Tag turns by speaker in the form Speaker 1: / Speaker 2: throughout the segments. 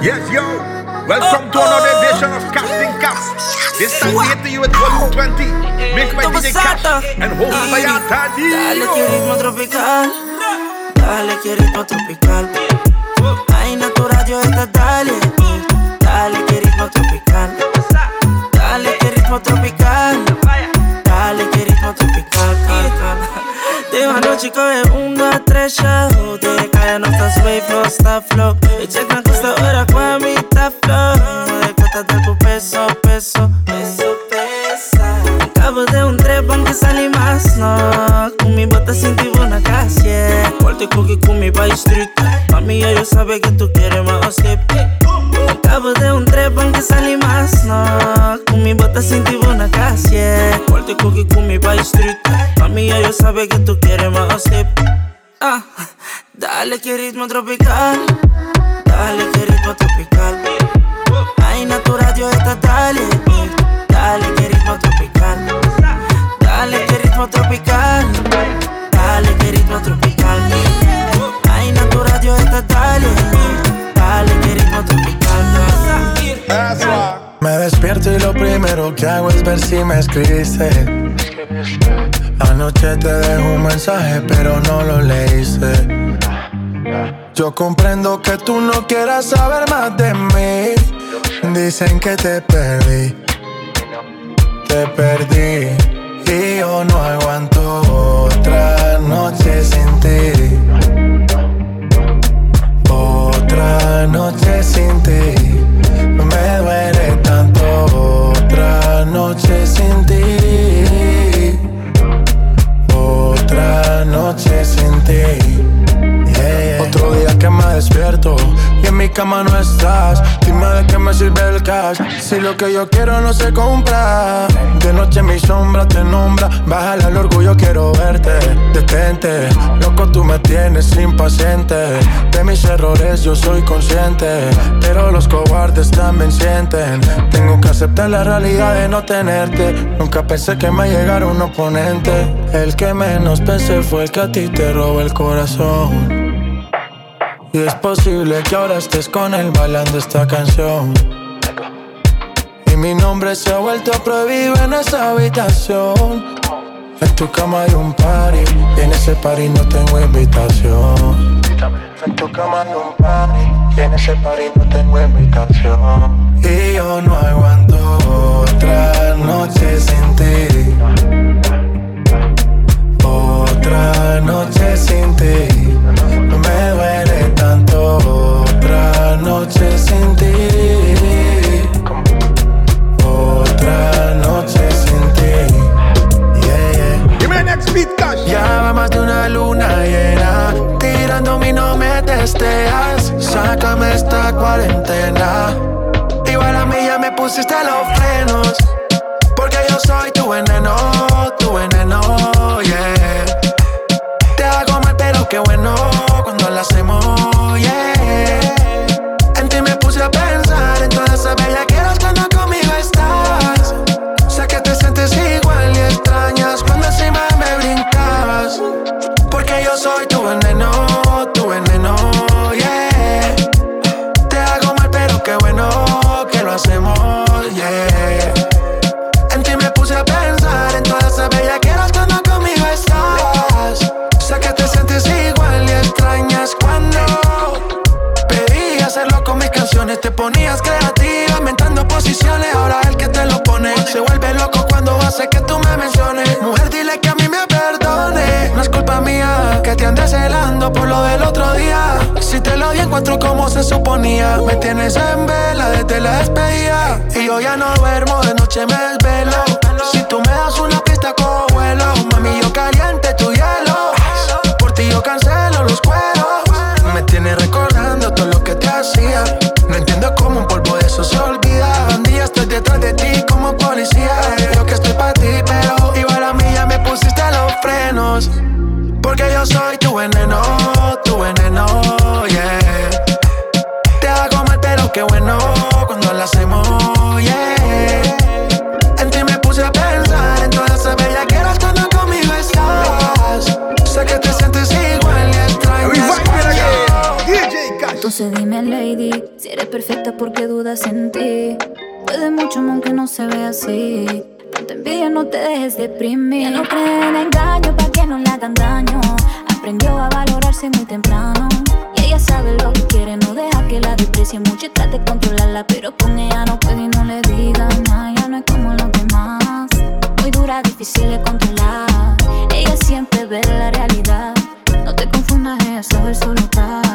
Speaker 1: Yes, yo. Welcome to another edition of Casting Caps. This time we hit you with volume 20. Mixed by DJ Cash and hosted by Atadi.
Speaker 2: Dale que ritmo tropical. Dale que ritmo tropical. Ay, natural, yo esta dale. Dale que ritmo tropical. Dale que ritmo tropical. Dale que ritmo tropical. De noite coge um, dois, três shows Te cae, no estás wave, no está flow. E check na costa, ora com a mitad flow. No de cuenta de tu peso, peso, peso, pesa. Cabo de un trepan que sale más, no. Com mi bota sentivo na calle Vuelto y cookie con mi bike street. Mami, ya yo sabe que tú quieres más hip Cabo de un trepan que sale más, no. Con mi bota sentivo na calle Vuelto y cookie con mi bike street. Mami, ya yo sabe que tú quieres más hip Ah, dale que ritmo tropical. Dale que ritmo tropical. Ay, natural, yo esta dale Dale que ritmo tropical. Dale que ritmo tropical. Dale que ritmo tropical. Ay, natural, yo esta dale Dale que ritmo tropical.
Speaker 3: Me despierto y lo primero que hago es ver si me escribiste. Anoche te dejo un mensaje, pero no lo leíste. Yo comprendo que tú no quieras saber más de mí. Dicen que te perdí. Te perdí. Y yo no aguanto otra noche sin ti. Otra noche sin ti. Me duele cama no estás. Dime de qué me sirve el cash si lo que yo quiero no se compra. De noche mi sombra te nombra. Bájale al orgullo, quiero verte. Detente, loco, tú me tienes impaciente. De mis errores yo soy consciente, pero los cobardes también sienten. Tengo que aceptar la realidad de no tenerte. Nunca pensé que me llegara un oponente. El que menos pensé fue el que a ti te robó el corazón. Y es posible que ahora estés con él bailando esta canción. Y mi nombre se ha vuelto prohibido en esa habitación. En tu cama hay un party, y en ese party no tengo invitación. En tu cama hay un party, y en ese party no tengo invitación. Y yo no aguanto otra noche sin ti. Otra noche sin ti. No me duele Ya va más de una luna llena. Tirándome y no me testeas Sácame esta cuarentena. Igual a mí ya me pusiste los frenos. Porque yo soy tu veneno, tu veneno, yeah. Te hago mal pero qué bueno cuando lo hacemos, yeah. En ti me puse a pensar en todas esas bellaqueras ponías creativa, inventando posiciones. Ahora el que te lo pone se vuelve loco cuando hace que tú me menciones. Mujer, dile que a mí me perdone. No es culpa mía que te andes celando por lo del otro día. Si te lo di encuentro como se suponía. Me tienes en vela desde la despedida. Y yo ya no duermo, de noche me desvelo. Si tú me das una pista, cojo vuelo. Mami, yo caliente tu hielo. Por ti yo cancelo los cueros. Me tienes recordando todo lo que te hacía. No entiendo cómo un polvo de eso se olvida. Un día estoy detrás de ti como policía. Yo que estoy para ti, pero igual a mí ya me pusiste los frenos. Porque yo soy tu veneno, tu veneno, yeah. Te hago mal, pero qué bueno cuando lo hacemos, yeah. En ti me puse a pensar en todas esas bellaqueras cuando conmigo estás. Sé que te sientes igual y extrañas.
Speaker 2: Entonces
Speaker 4: Entonces dime, lady, perfecta, porque dudas en ti? Puede mucho, aunque no se ve así. Tanta envidia, no te dejes deprimir. no cree en engaño, para que no le hagan daño. Aprendió a valorarse muy temprano. Y ella sabe lo que quiere, no deja que la desprecie mucho y trate de controlarla. Pero con ella no puede y no le digan nada, ya no es como los demás. Muy dura, difícil de controlar. Ella siempre ve la realidad. No te confundas, ella sabe su lugar.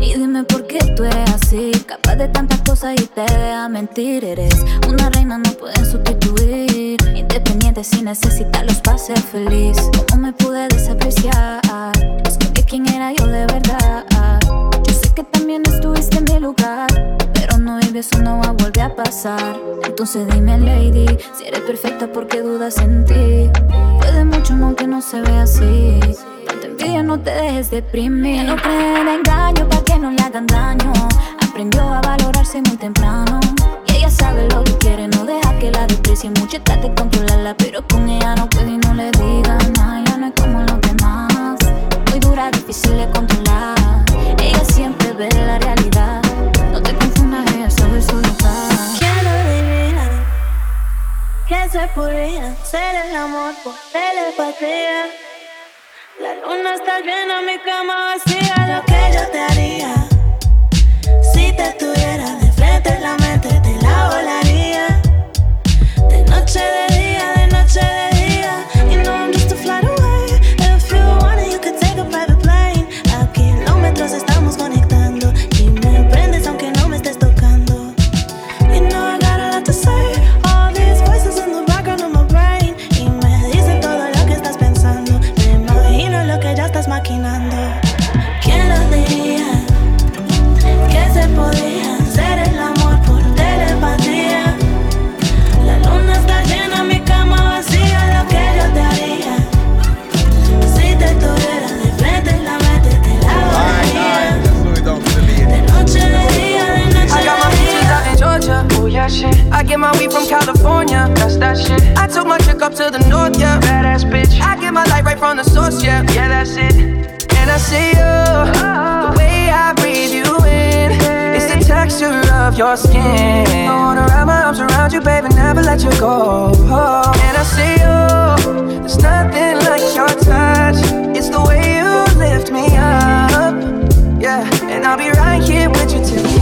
Speaker 4: Y dime por qué tú eres así, capaz de tantas cosas y te deja mentir. Eres una reina, no pueden sustituir. Independiente si necesitas los pases feliz. ¿Cómo me pude desapreciar? Es que quién era yo de verdad. Que también estuviste en mi lugar, pero no y eso no va a volver a pasar. Entonces dime, lady, si eres perfecta, porque dudas en ti? Puede mucho, aunque no se ve así no te dejes deprimir. No cree en engaño para que no le hagan daño. Aprendió a valorarse muy temprano. Y ella sabe lo que quiere, no deja que la desprecie mucho. Trate de controlarla, pero con ella no puede y no le digan nada. Ya no es como los demás. Muy dura, difícil de controlar. Ella siempre ve la realidad. No te confundas, ella sabe su lugar.
Speaker 5: Quiero adivinar que se podría ser el amor por telepatía. La luna está llena, mi cama vacía. Lo que yo te haría si te tuviera de frente en la mente, te la volaría. De noche, de día,
Speaker 6: Oh shit. I get my weed from California, that's that shit. I took my chick up to the north, yeah, badass bitch. I get my light right from the source, yeah, yeah that's it. And I see you, the way I breathe you in, it's the texture of your skin. I wanna wrap my arms around you, baby, never let you go. And I see you, there's nothing like your touch. It's the way you lift me up. Yeah, and I'll be right here with you till.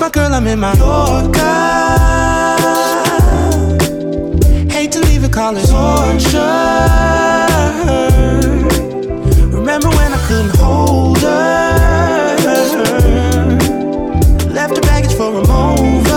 Speaker 3: My girl, I'm in my Yorker. Hate to leave it, call it torture. Remember when I couldn't hold her? Left her baggage for a mover.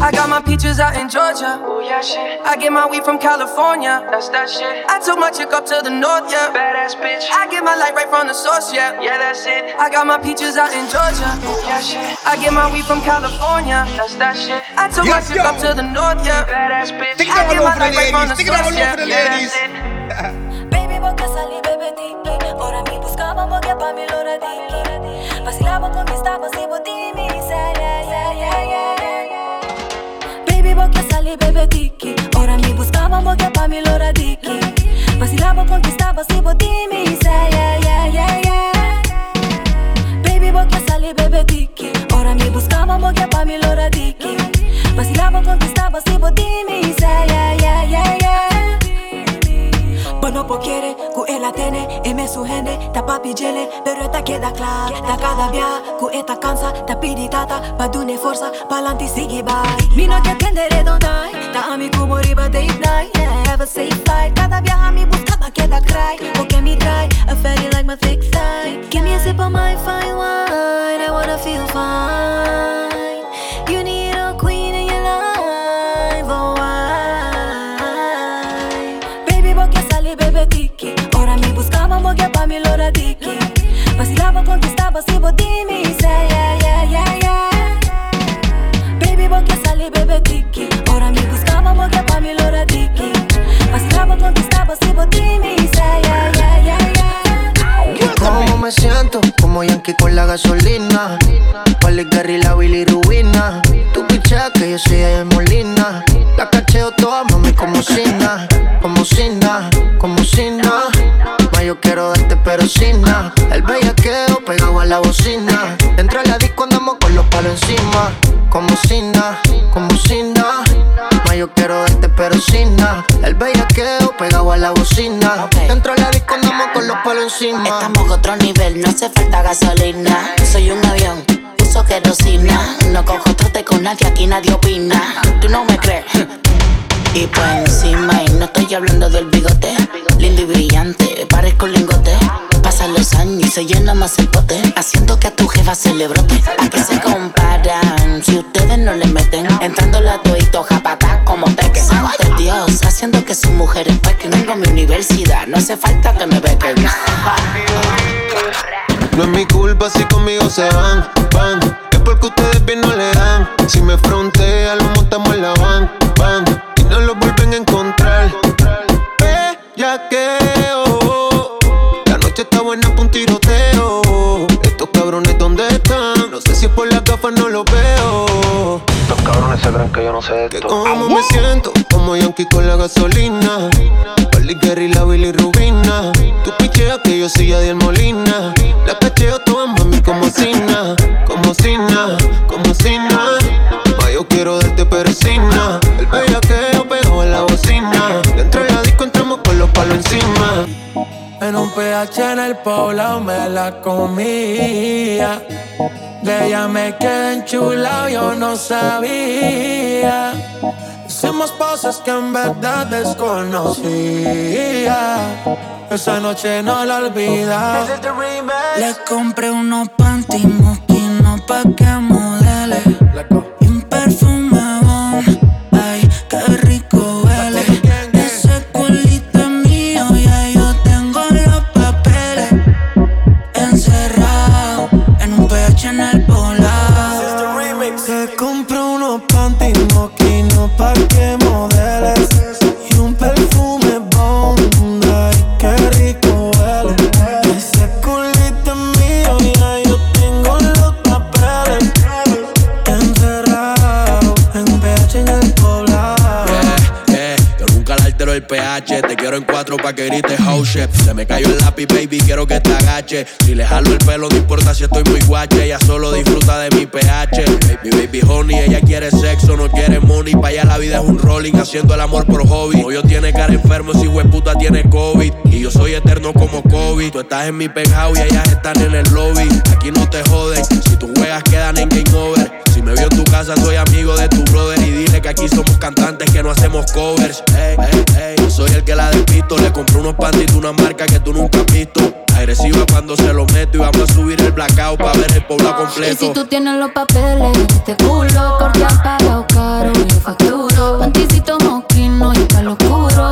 Speaker 6: I got my peaches out in Georgia. Yeah, shit. I get my weed from California. That's that shit. I took my chick up to the north, yeah. Badass bitch. I get my light right from the source, yeah. Yeah, that's it. I got my peaches out in Georgia. Yeah, shit. I get my weed from California. That's that shit. I took yes, my chick yo. up to the north, yeah. Badass bitch. Think I get my light right from the source, yeah. Yeah, that's it.
Speaker 7: Baby, porque salí, bebé, tiki. Ahora mi buscaba, porque pa' mi lo radique. Vacilaba, conquistaba, si vos dime, yeah, porque pa' mi lo radiki. Vacilava, conquistava, si vos dime, say yeah, yeah, yeah, yeah. Baby, porque salí, bebé tiki. Ora mi buscava, porque pa' mi lo radiki. Vacilava, conquistava, si vos dime, say yeah, yeah, yeah, yeah. Bueno, po quiere, tene, e me sujende, ta papi jele, pero esta queda clara. Ta cada via, ku eta cansa, ta pidi tata, pa dune forza, pa'lanti sigi bye. Mi no te attendere, don't die, ta ami como riba date night, yeah, have a safe flight. Cada viaja mi buscaba queda cry, porque mi try, a fatty like my thick thigh. Give me a sip of my fine wine, I wanna feel fine. тебе тики Ora mi buscaba, que pa' mi lora tiki. Pasaba, conquistaba, si botimiza, ya, ya, ya, ya ¿Cómo me siento?
Speaker 3: Como Yankee con la gasolina. Pali Gary, la Billy Rubina. Tú picha que yo soy de Molina. La cacheo toda, mami, como sina. Como sina, como sina. Ma, yo quiero darte pero sina. El bellaqueo pegado a la bocina. Entra palos encima. Como Sina, como. Ma, yo quiero darte, pero sin nada. El bellaqueo pegado a la bocina. Dentro de la disco andamos con los palos encima.
Speaker 8: Estamos a otro nivel, no hace falta gasolina. Soy un avión, uso querosina. No cojo trote con nadie, aquí nadie opina. Tú no me crees. Y por encima, y no estoy hablando del bigote. Lindo y brillante, parezco un lingote. Pasan los años y se llena más el pote. Haciendo que a tu jefa se le brote. ¿A qué se comparan? Si ustedes no le meten. Entrando la toito japata como teque. Santo Dios, haciendo que sus mujeres pequen. Tengo mi universidad, no hace falta que me bequen.
Speaker 9: No es mi culpa si conmigo se van, van. Es porque ustedes bien no le dan. Si me frontea, lo montamos
Speaker 10: Que yo no sé de esto.
Speaker 9: como me siento, como Yankee con la gasolina. Pali Gary, la Billy Rubina. Tu pichea que yo soy Adiel Molina. La cacheo toda mami como Sina, como Sina, como Sina. Ma, yo quiero darte nada. El bellaqueo pegó en la bocina. Dentro de la disco entramos con los palos encima.
Speaker 3: En un PH en el poblado me la comía. De ella me quedé enchulado, yo no sabía. Hicimos cosas que en verdad desconocía. Esa noche no la olvidaba.
Speaker 2: Le compré unos panty mosquinos pa' que
Speaker 11: Si le jalo el pelo, no importa si estoy muy guache. Ella solo disfruta de mi pH. Baby, baby, honey, ella quiere sexo, no quiere money. Pa' allá la vida es un rolling, haciendo el amor por hobby. Novio tiene cara enfermo, si hueputa tiene COVID. Y yo soy eterno como COVID. Tú estás en mi penthouse y ellas están en el lobby. Aquí no te joden, si tus juegas quedan en game over. Si me vio en tu casa, soy amigo de tu brother. Y dile que aquí somos cantantes que no hacemos covers. Ey, ey, ey, yo soy el que la despisto. Le compré unos panties de una marca que tú nunca has visto. Agresiva cuando se lo meto y vamos a subir el blackout para ver el pueblo
Speaker 4: Y si
Speaker 11: completo.
Speaker 4: tú tienes los papeles este culo, corte han pagado caro, yo facturo. Panticito mosquino y palo oscuro.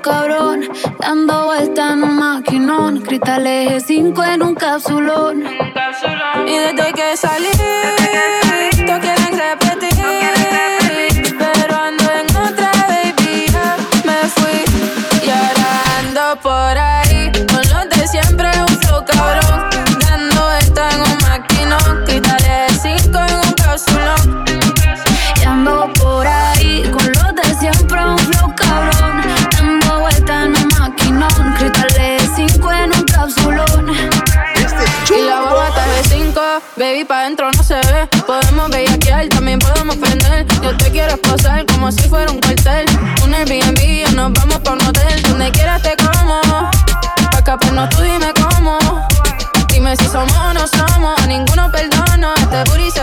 Speaker 4: Cabrón. Dando vuelta en un maquinón. Cristales 5 en un capsulón.
Speaker 12: Y desde que salí, todos quieren repetir. Pero ando en otra, baby, me fui. Y ahora ando por ahí, con los de siempre, un flow cabrón. Dando vuelta en un maquinón,
Speaker 4: de 5,
Speaker 12: baby, pa' dentro no se ve. Podemos bellaquear, también podemos prender. Yo te quiero esposar como si fuera un cuartel. Un Airbnb nos vamos pa' un hotel. Donde quieras te como. Pa' escaparnos tú dime cómo. Dime si somos o no somos. A ninguno perdono. Este booty se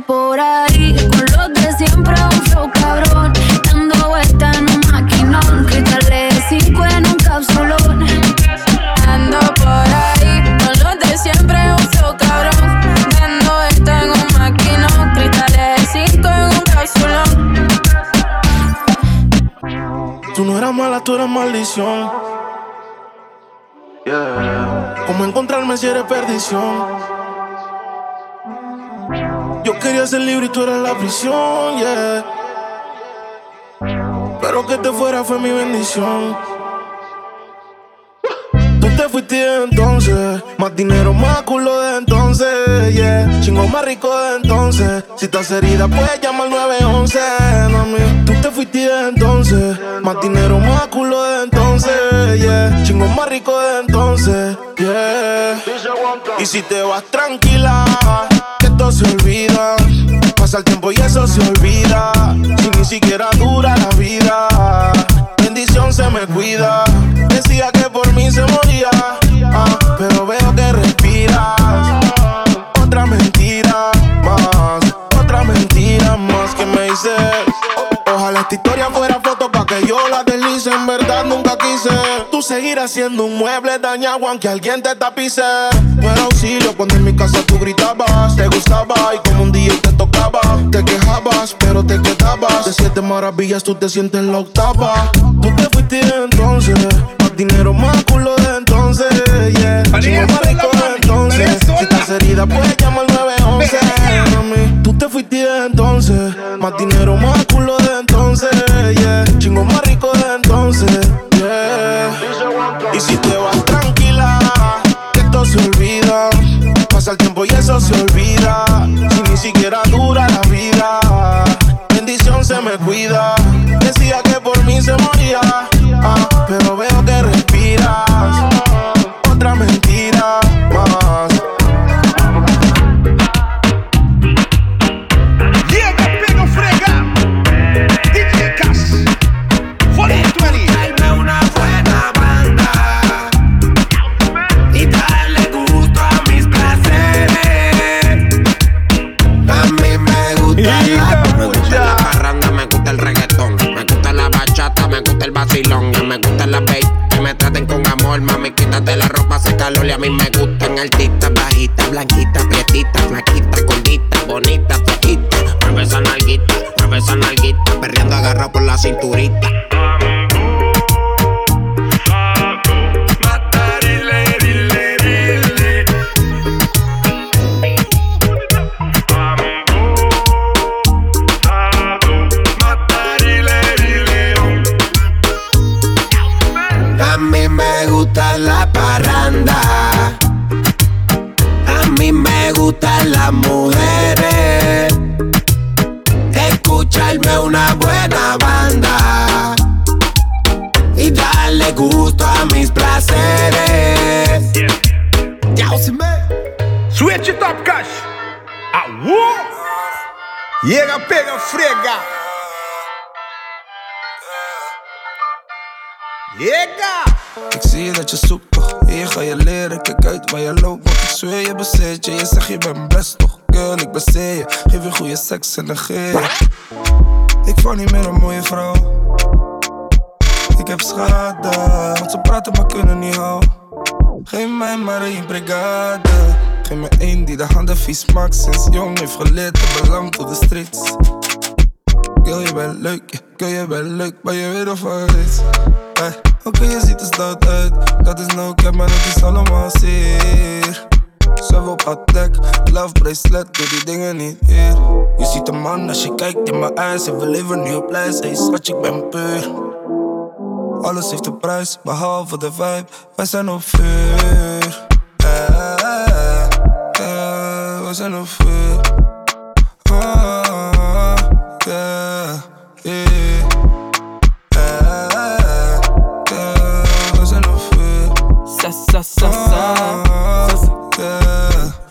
Speaker 4: ando por ahí con los de siempre, un flow cabrón. Dando vuelta en un maquinón. Cristales 5 en un capsulón.
Speaker 12: Ando por ahí, con los de siempre, un flow cabrón. Dando esto en un maquinón, cristales 5 en un cápsulón.
Speaker 13: Tú no eras mala, tú eras maldición. ¿Cómo encontrarme si eres perdición? Yo quería ser libre y tú eras la prisión, yeah. Pero que te fuera fue mi bendición. Tú te fuiste entonces, más dinero, más culo de entonces, yeah. Chingo más rico de entonces. Si estás herida, puedes llamar al 911, mami. Tú te fuiste entonces, más dinero, más culo de entonces, yeah. Chingo más rico de entonces, yeah. Y si te vas tranquila, esto se olvida. Pasa el tiempo y eso se olvida. Si ni siquiera dura la vida, bendición se me cuida. Decía que por mí se moría, ah, pero veo que respiras. Otra mentira más, otra mentira más que me dices. Ojalá esta historia fuera foto pa' que yo la En verdad nunca quise. Tú seguirás siendo un mueble dañado aunque alguien te tapice. No era auxilio cuando en mi casa tú gritabas. Te gustaba y como un día te tocaba. Te quejabas, pero te quedabas. De siete maravillas tú te sientes en la octava. Tú te fuiste entonces. Más dinero, más culo de entonces. Yeah. Más rico de entonces. Si estás herida, puedes llamar al 911. Mami, tú te fuiste entonces. Más dinero, más culo de
Speaker 14: vacilón. Me gusta la bass, que me traten con amor. Mami, quítate la ropa, hace calor y a mí me gusta en
Speaker 15: altita, bajita, blanquita, prietita, flaquita, gordita, bonita, flaquita. Mueve esa nalguita, mueve esa nalguita, perreando agarrado por la cinturita.
Speaker 1: Llega, pega, frega. Llega.
Speaker 16: Ik zie dat je zoekt toch, hier ga je leren, kijk uit waar je loopt Want ik zweer je bezit je, je zegt je bent best toch? Girl, ik je, geef je goede seks en negeer je. Ik val niet meer een mooie vrouw. Ik heb schade, want ze praten maar kunnen niet houden. Geef mij maar een brigade Geef me één die de handen vies maakt Sinds jong heeft geleerd, te belang tot de streets Girl, je bent leuk, girl, je bent leuk, maar je weet of wat is. Hey, oké, je ziet er stout uit. Dat is no cap, maar dat is allemaal zeer. Zelf op haar love bracelet, doe die dingen niet hier. Je ziet een man als je kijkt in mijn eyes en we leven nu op lijst. Hey, schat, ik ben puur. Alles heeft een prijs, behalve de vibe. Wij zijn op vuur. Eh, we zijn weer. Ah, yeah, yeah.
Speaker 17: Sa, sa, sa,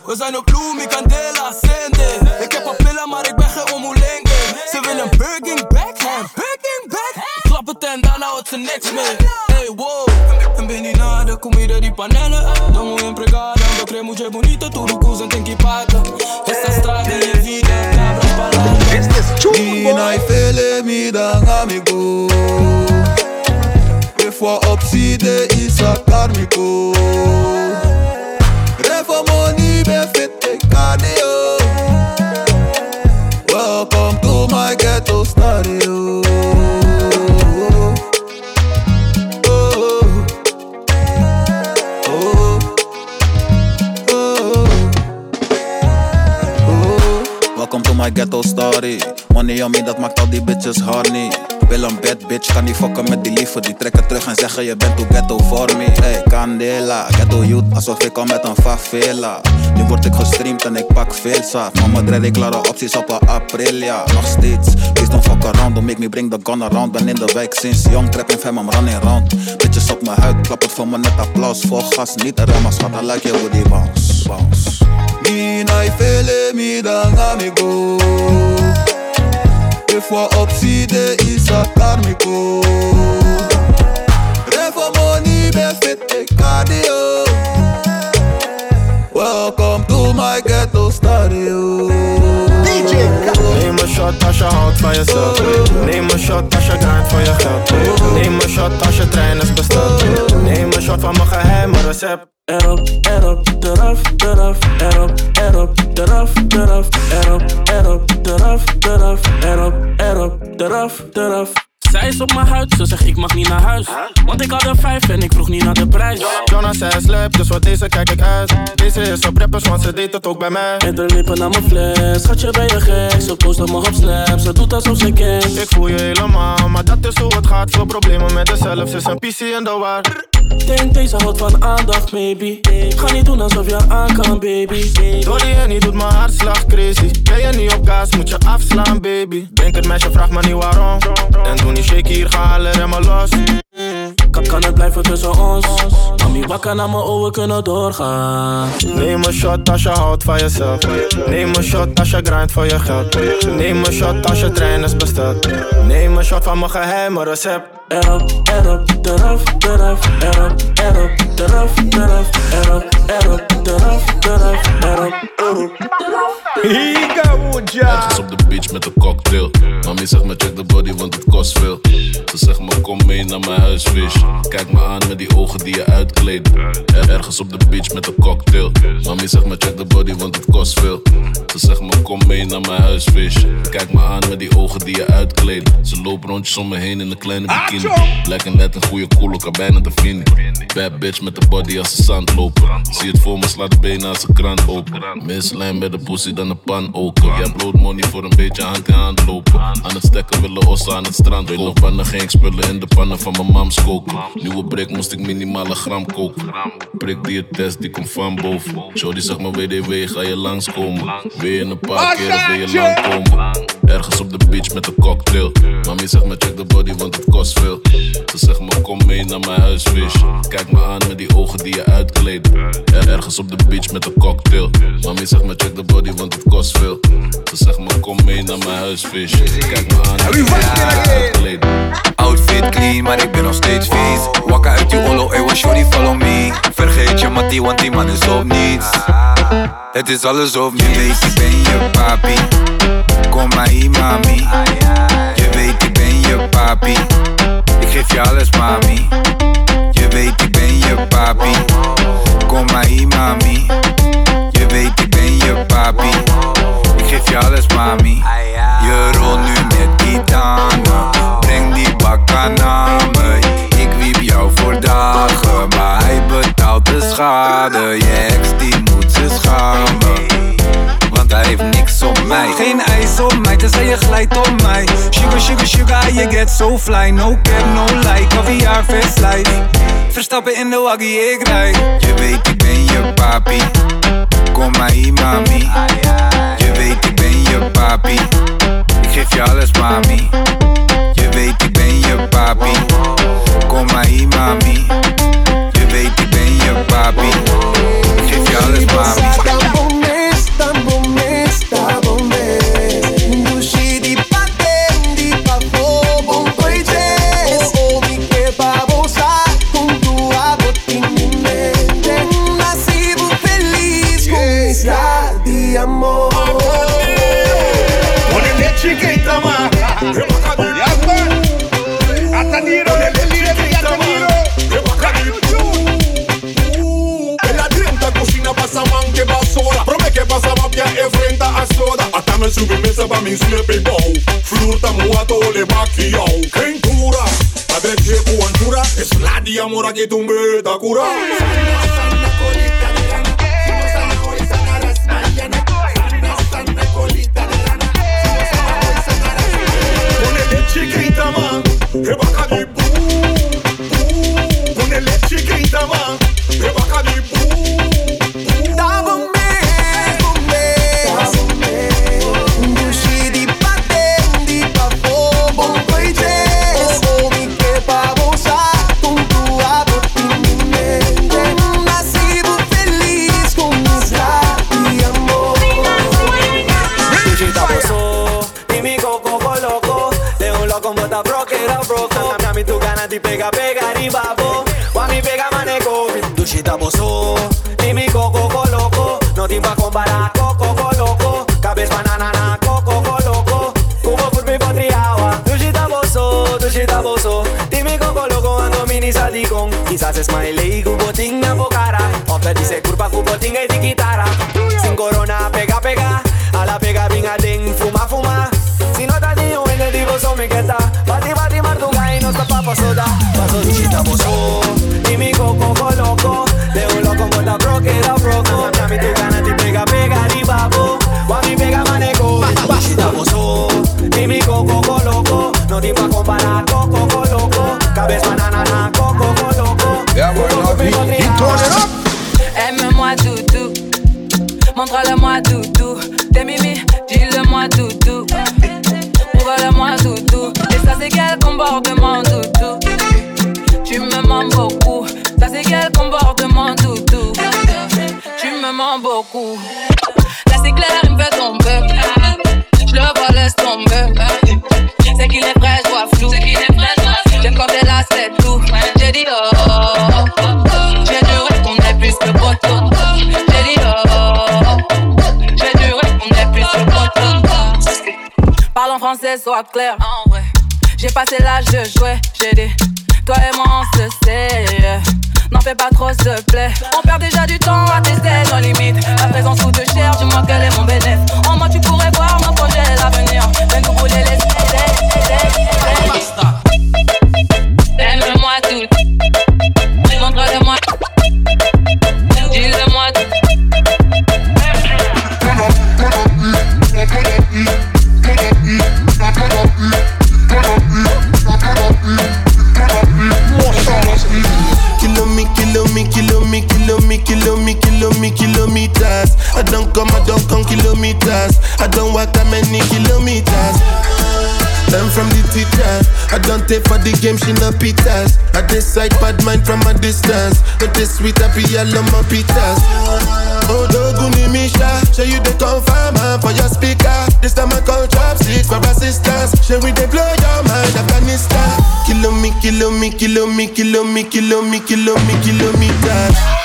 Speaker 17: We zijn op Bloem, ik kan Dela zenden. Ik heb papilla, maar ik ben geen omoelenke. Ze willen Burger Backhand, Burger Back. Klap het en daarna houdt ze niks mee. Hey, wow. En ben je die de comida die een Damo en pregada, je bonita,
Speaker 1: tudo me
Speaker 16: down and me go. Before upside is a car me go. Rev money be fit
Speaker 18: take al. Wil een bad bitch, kan niet fokken met die lieve. Die trekken terug en zeggen je bent too ghetto voor me. Hey, Candela, ghetto youth, alsof ik kom met een favela. Nu word ik gestreamd en ik pak veel zaad. Mama dread ik klare opties op een Aprilia. Nog steeds, please don't fuck around, don't make me bring the gun around. Ben in de wijk sinds jong, trap in fam, I'm running round. Bitches op mijn huid, klap het voor me net applaus. Vol gas, niet remmen, schat, I like you with die bounce, bounce.
Speaker 16: Mi ifele mi dan amigo fois obsidé, il s'attardent mes peaux. Réformonie, bien fait cardio. Welcome to my ghetto studio.
Speaker 1: DJ
Speaker 19: shot als je houdt van jezelf Neem een shot als je grind voor je geld Neem een shot als je trein is besteld Neem een shot van mijn geheime recept
Speaker 17: Erop, erop, eraf, eraf, erop, erop, eraf, eraf, erop, erop, eraf, eraf, erop, erop, eraf, eraf. Zij is op mijn huid, ze zegt ik mag niet naar huis. Want ik had er vijf en ik vroeg niet naar de prijs.
Speaker 19: Jonas zei slap, dus voor deze kijk ik uit Deze is op rappers, want ze deed het ook bij mij
Speaker 17: Met de lippen naar mijn fles, schatje ben je gek. Ze post me op snap, ze doet alsof ze kent.
Speaker 19: Ik voel je helemaal, maar dat is hoe het gaat Veel problemen met dezelf, ze is een PC in de war
Speaker 17: Denk deze houdt van aandacht, maybe. Ga niet doen alsof je aan kan, baby.
Speaker 19: Dolly en niet doet mijn hartslag crazy Ben je niet op gas, moet je afslaan baby Denk het meisje, vraag me niet waarom En doe niet shake hier, ga alle remmen los
Speaker 17: Kan, kan het blijven tussen ons? Mami, wakker naar mijn ogen kunnen doorgaan.
Speaker 19: Neem een shot als je houdt van jezelf Neem een shot als je grind voor je geld Neem een shot als je trein is besteld Neem een shot van mijn geheime recept
Speaker 17: Erop, erop, eraf, eraf, erop, erop, eraf, eraf, erop, erop, eraf, eraf, erop, erop.
Speaker 20: Ergens op de beach met een cocktail. Mami zegt me check de body, want het kost veel. Ze zegt me kom mee naar mijn huisvis. Kijk me aan met die ogen die je uitkleedt. Er- Ergens op de beach met een cocktail. Mami zegt me check de body, want het kost veel. Ze zegt me kom mee naar mijn huisvis. Kijk me aan met die ogen die je uitkleedt. Ze loopt rondjes om me heen in een kleine bikini. Lijken net een goede koel, elkaar bijna te vinden. Bad bitch met de body als ze zand lopen. Zie het voor me, slaat de benen als een kraan open. Mislijn bij de pussy dan een pan open. Je hebt load money voor een beetje hand in hand lopen. Aan het stekken willen ossen aan het strand. Weet nog ging ik spullen in de pannen van mijn mams koken. Nieuwe brik moest ik minimaal een gram koken. Prik die het test, die komt van boven. Shorty zegt me WDW, ga je langskomen. Je een paar keer wil je lang komen? Ergens op de beach met een cocktail. Mami zegt me check de body, want het kost veel. Ze zegt me kom mee naar mijn huisvis. Kijk me aan met die ogen die je uitkleedt. Er- Ergens op de beach met een cocktail. Mami zegt me check de body, want het kost veel. Ze zegt me kom mee naar mijn huisvis. Kijk me aan met die ogen die je uitkleedt.
Speaker 21: Want die man is op niets. Het is alles of niets. Je weet, ik ben je papi. Kom maar hier, mami. Je weet, ik ben je papi. Ik geef je alles, mami. Je weet, ik ben je papi. Kom maar hier, mami. Je weet, ik ben je papi. Ik geef je alles, mami. Je rolt nu met die tanden. Breng die bakka naar schade. Je ex die moet ze schamen. Want hij heeft niks op mij. Geen ijs op mij, tenzij je glijdt op mij. Sugar, sugar, sugar, you get so fly. No cap, no lie, caviar, vis life. Verstappen in de waggie, ik rij. Je weet, ik ben je papi. Kom maar hier, mami. Je weet, ik ben je papi. Ik geef je alles, mami. Je weet, ik ben je papi. Kom maar hier, mami. Je weet, ik
Speaker 3: your Bobby. If y'all is Bobby. Dame soubimesa pa min sile pe bou Flurta muato le bakiyou Kentura, adreche ku antura Es la diamora que tumbe da cura
Speaker 22: Sana, sana, colita de lana Fumo sana,
Speaker 23: hoy sana, ras mañana Sana, sana, colita de lana Fumo sana, hoy sana, ras mañana Ponele chiquita man E baka di
Speaker 24: boom, boom Ponele chiquita man E baka di Quizás poteau. Parle en sois clair. J'ai passé l'âge de jouer, j'ai dit.
Speaker 12: Toi et moi on se sait. N'en fais pas trop, s'il te plaît. On perd déjà du temps
Speaker 3: I for the game, she no pitas. I decide bad mind from a distance. But this sweet happy, I love my pitas. Oh, Doguni Misha, show you the confirm for your speaker. This time I call chopsticks for assistance. Show we they blow your mind, Afghanistan. Kilo me, kilo me, kilo me, kilo me, kilo me, kilo me, kilometers.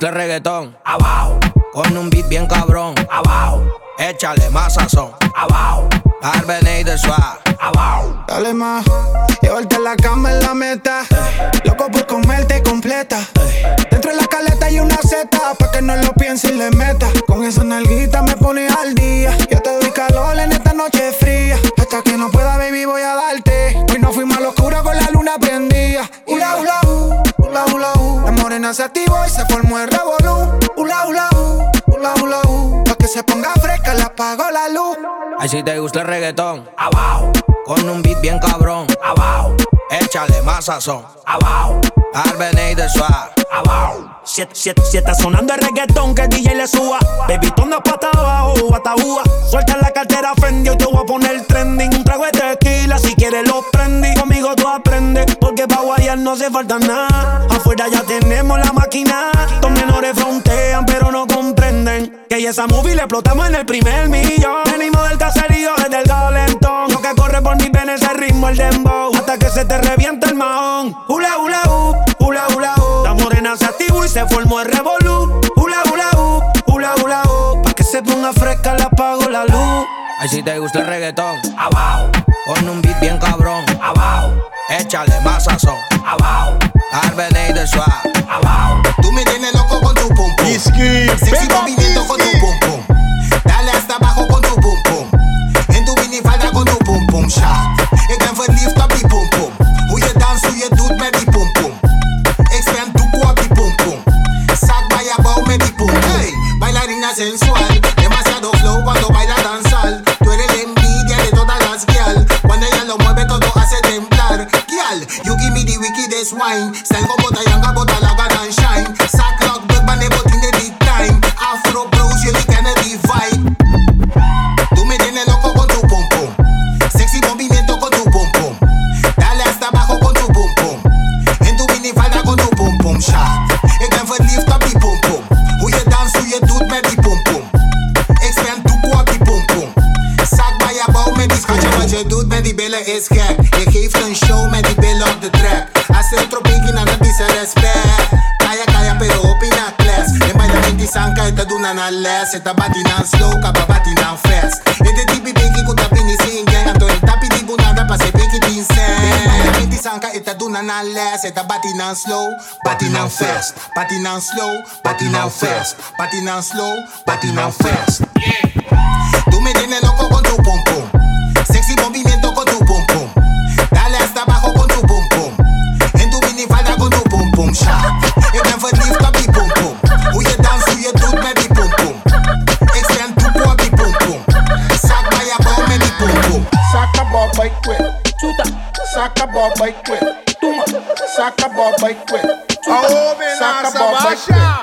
Speaker 15: Gusta el reggaetón, abajo. Con un beat bien cabrón, abajo. Échale más sazón, abajo. Arbené de suave, abajo.
Speaker 25: Dale más, se activó y se formó el revolú. Ula, ula, uh, ula, ula, uh. Pa' que se ponga fresca, le apago la luz.
Speaker 15: Ay, si te gusta el reggaetón, abajo. Con un beat bien cabrón, abajo. Échale más sazón, abajo. Arbené de suave, abajo.
Speaker 24: Si, si, si está sonando el reggaetón, que el DJ le suba. Baby, andas pata abajo, ataúa. Suelta la cartera, Fendi, yo te voy a poner trending. Un trago de tequila, si quieres lo prendí. Conmigo tú aprendes, porque pa' guayar no hace falta nada. Afuera ya tenemos la máquina. Los menores frontean, pero no comprenden. Que esa movie le explotamos en el primer millón. Venimos del caserío, desde el calentón. Lo que corre por mis venas es el ritmo, el dembow. Hasta que se te revienta el mahón. Hula, hula, uh, hula, hula, uh. La morena se activó y se formó el revolú. Hula, hula, uh, hula, hula, uh. Pa' que se ponga fresca, le apago la luz.
Speaker 15: Ay, si te gusta el reggaetón, abajo. Con un beat bien cabrón, abajo. Échale más sazón, abajo. Arbené de suave, abajo.
Speaker 26: Tú me tienes loco con tu pum pum. Sexy movimiento con tu pum pum. Dale hasta abajo con tu pum pum. En tu minifalda con tu pum pum shot. Ik ben verliefd op sensual. Demasiado flow cuando baila danzal. Tú eres la envidia de todas las. Cuando ella lo mueve todo hace temblar. You give me the wickedest wine. Style como Tayanga, bota la and shine. Sack lock, big band, everything the big time. Afro blues, you can divide. Tú je doet met die billen is gek Je geeft een show met die billen op de track Hace otro piggy na pisa respect Calla, calla, pero opina class En bij de minti sanka eta duna na les Eta batinan slow, kaba batinan fast En de tipi piggy kuta pini singen Ato el tapi di bunada pa se piggy din sen sanka eta duna na les Eta batinan slow, batinan fast Batinan slow, batinan fast Batinan slow, batinan fast Tú me tienes loco con tu pom pom Sexy movimiento con tu pum pum. Dale hasta abajo con tu pum pum. En tu minifalda con tu pum pum shot. Ik ben verliefd op die pum pum. Hoe je danst, hoe je doet met die pum pum. Ik spend doekoe op die pum pum. Zak bij je bouw met die pum pum.
Speaker 1: Oh, man,
Speaker 27: Saka
Speaker 1: Nasa
Speaker 27: bob by
Speaker 1: Basha.
Speaker 27: quick. Kibra.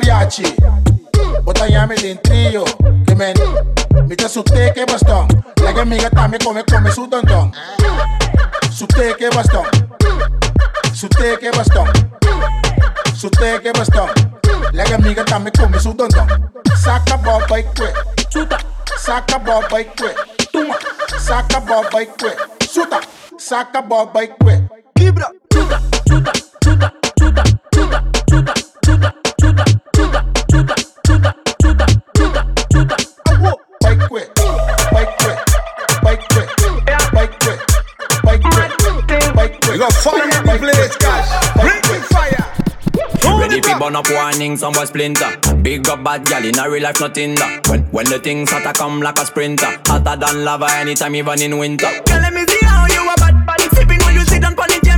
Speaker 26: Yachi. Bota llame din trio. Que men. Mita su te que bastón. La que amiga también come come su don. Su que bastón. Su que bastón. Su que bastón. La que amiga también come su don. Saca boba y que. Chuta. Saca boba y que. Tuma. Saca boba y que. Suta. Saca boba y que. Kibra. Chuta.
Speaker 1: We got fire in the place, guys. Bring fire.
Speaker 15: Ready fi burn up warning, some boy splinter. Big up bad gal in a real life, nothing that. When when the things hotter come like a sprinter, hotter than lava anytime, even in winter.
Speaker 24: Girl, let me see how you a bad, bad. Sipping when you sit on pon it, yeah,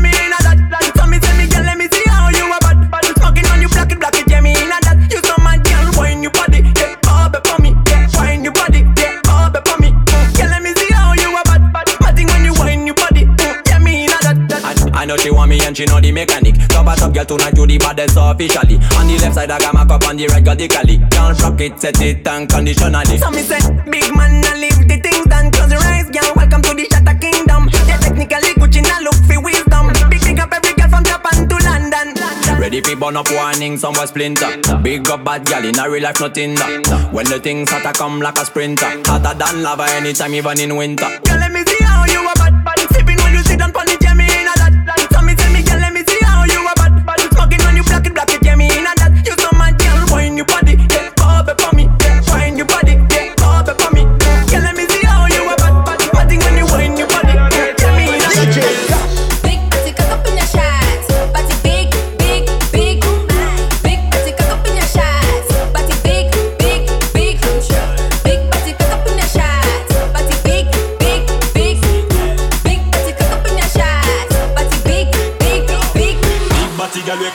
Speaker 15: and she know the mechanic. Top a top girl tonight you the baddest officially. On the left side I got my cup on the right got the cali. Can't rock it, set it unconditionally.
Speaker 24: So me say, big man, I leave the things done. Close your eyes, girl. Welcome to the Shatter Kingdom. Yeah, technically Gucci now look for wisdom. Big big up every girl from Japan to London.
Speaker 15: Ready for burn up warning, some splinter. Big up bad gal in a real life, nothing that. When the things hotter come like a sprinter, hotter than lava anytime, even in winter.
Speaker 24: Girl, let me see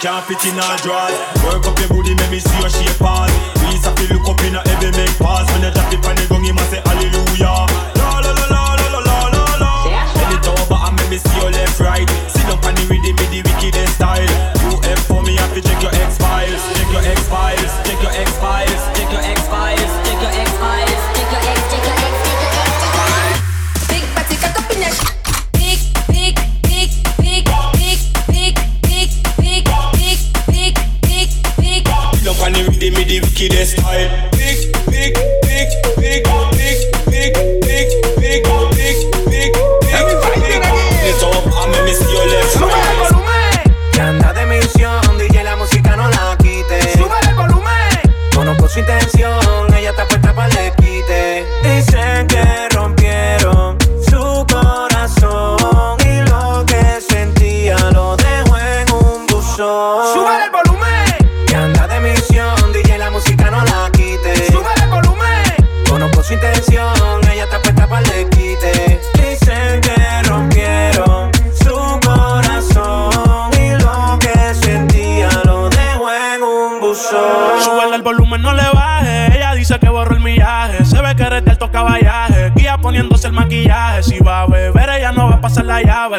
Speaker 28: can't fit in our drawers. Work up your booty, make me see your shape on. Please, I feel look up in a heavy make pass. When you drop it on the gong, you must say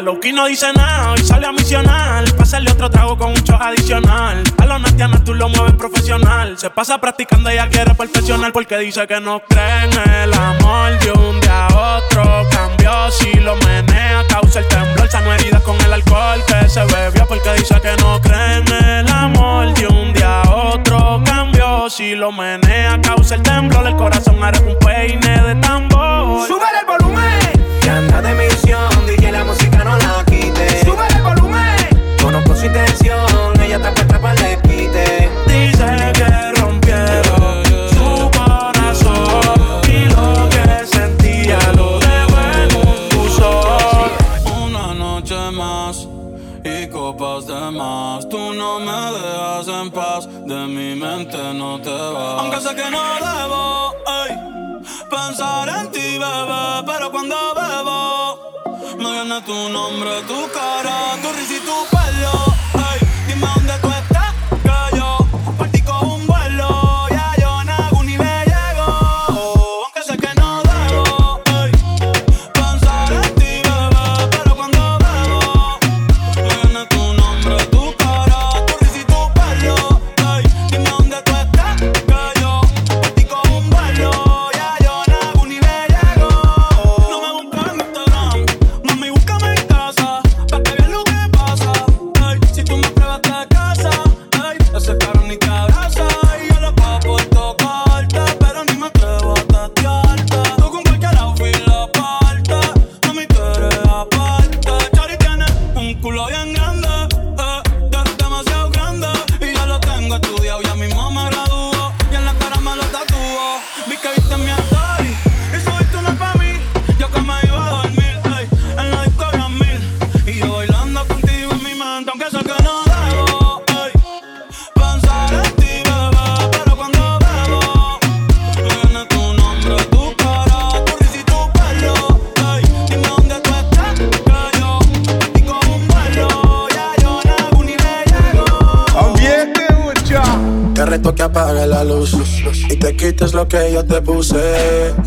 Speaker 28: Loki no dice nada, hoy sale a misionar. Pásale otro trago con un shot adicional. A los natianas tú lo mueves profesional. Se pasa practicando, ella quiere perfeccionar. Porque dice que no cree en el amor. De un día a otro cambió. Si lo menea, causa el temblor. Sano heridas con el alcohol que se bebió. Porque dice que no cree en el amor. De un día a otro cambió. Si lo menea, causa el temblor. El corazón hará un peine de tambor.
Speaker 24: Sube el volumen. Que anda de misión, DJ la música no la quite. Sube el volumen. Conozco su intención, ella está puesta para le quite.
Speaker 28: Dice que rompieron su corazón y lo que sentía lo dejó en un buzón.
Speaker 29: Una noche más y copas de más. Tú no me dejas en paz, de mi mente no te vas. Aunque sé que no debo ey, pensar en ti, bebé, pero cuando me viene tu nombre, tu cara, tu risa y tu pelo.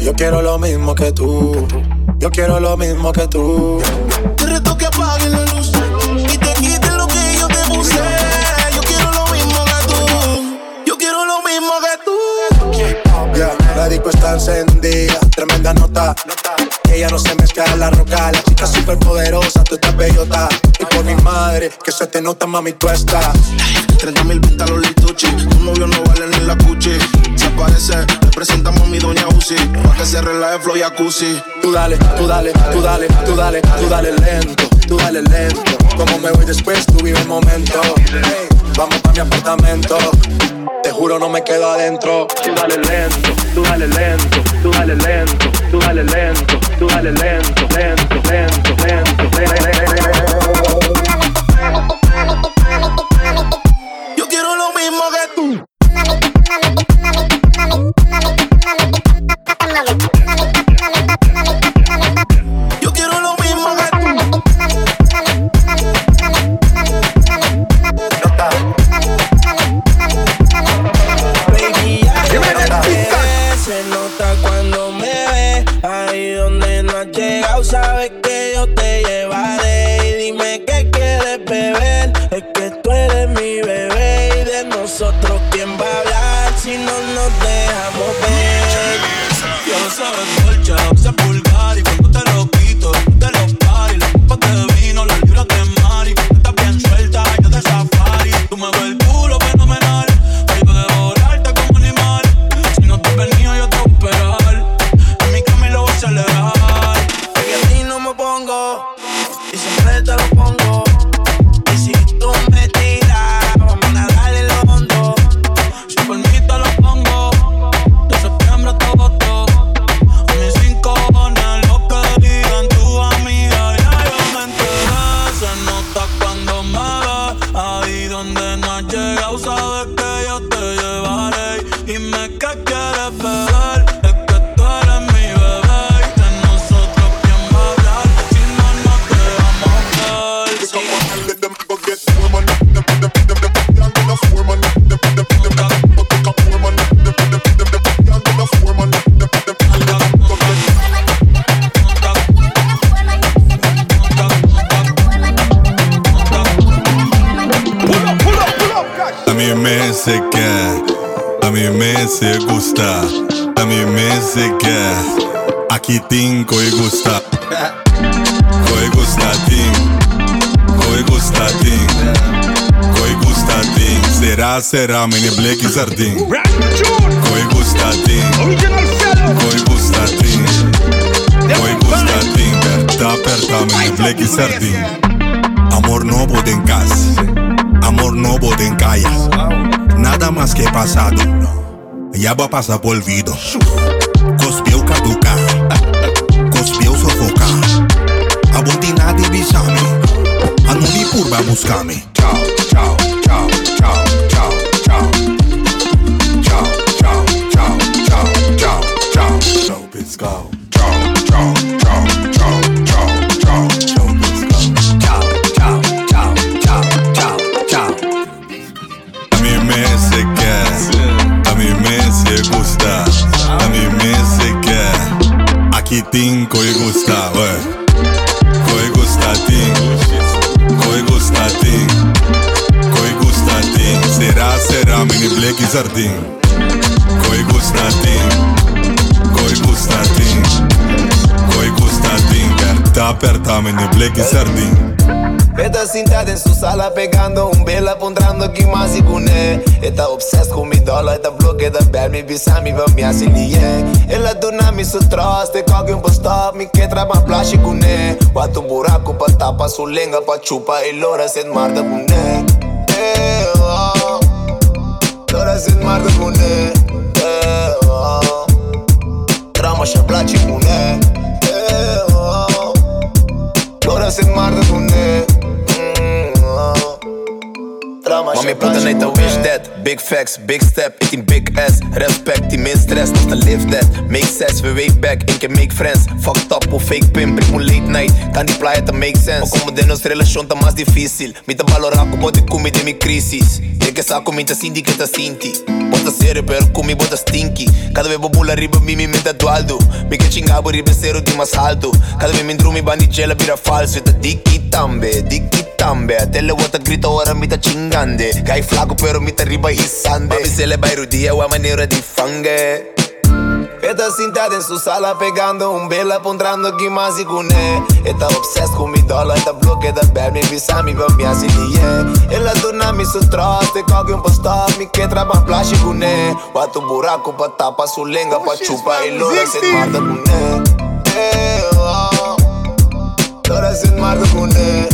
Speaker 29: Yo
Speaker 3: quiero lo mismo que tú. Yo quiero lo mismo que tú.
Speaker 13: Te reto que apague la luz y te quites lo que yo te puse. Yo quiero lo mismo que tú. Yo quiero lo mismo que tú.
Speaker 3: Yeah, la disco está encendida, tremenda nota. Ella no se mezcla en la roca, la chica super poderosa, tú estás bellota. Y por mi madre, que se te nota, mami, tú estás. Tú dale, tú dale, tú dale, tú dale, tú dale lento, tú dale lento. Como me voy después, tú vive el momento. Vamos pa' mi apartamento. Te juro no me quedo adentro. Tú dale lento, tú dale lento, tú dale lento, tú dale lento, tú dale lento, lento, lento, lento.
Speaker 30: Será, será, mini black e sardim. Coi gustatin. Coi gustatin. Coi gustatin. Aperta, aperta, mini black e. Amor novo de encas. Amor novo de caia. Nada más que pasado. Ya va a pasar por olvido. Cospieu caduca. Cospieu sofocar. Abotinado e bisame. Anuli curva buscame. Tchau. din Coi gust natin Coi gust natin Coi gust natin Carta aperta me black y sardin
Speaker 31: Eta sintea en su sala pegando un vela Pontrando que más y cune Eta da obses cu mi dola Eta bloque da bel mi bisa mi va mia si lie Ela duna mi su tras Te cagă un posta Mi che traba plași cune Bat un buracu pe tapa su lenga Pa ciupa e lora se marda cune cette marque qu'on est Big facts, big step, ik in big ass. Respect, die min stress, nog te live that. Make sense, we way back, ik can make friends. Fucked up, o fake pimp, ik moet late night. Kan die playa te make sense. O como de nos relación tá mais difícil Me te er er valorar como de comi de mi crisis De que saco minta sinti que te sinti Bota sério, pero comi bota stinky. Cada vez bobula riba, mi mi mente atualdo Mi que chingabo riba zero di mais alto Cada vez me entro mi bandicela vira falso E te dicki tambe, dicki tambe. A te le vuota grito ora mi ta chingande Gai flaco pero mi ta riba Isande Babisele Bairudia, o a maneira de fangue. Feta sentada em sua sala pegando um bela Pondrando que mais e cuné. Eta obsessed com mi dólar, eta bloque da bel Mi visa, mi bel, mi asilie Ela torna mi su troste, cogue um posto, me que traba plástico. Né, cuné. Bato buraco pra tapa, su lenga pra chupa E loura se Marta. cuné. Eh, oh. Loura se Marta. cuné.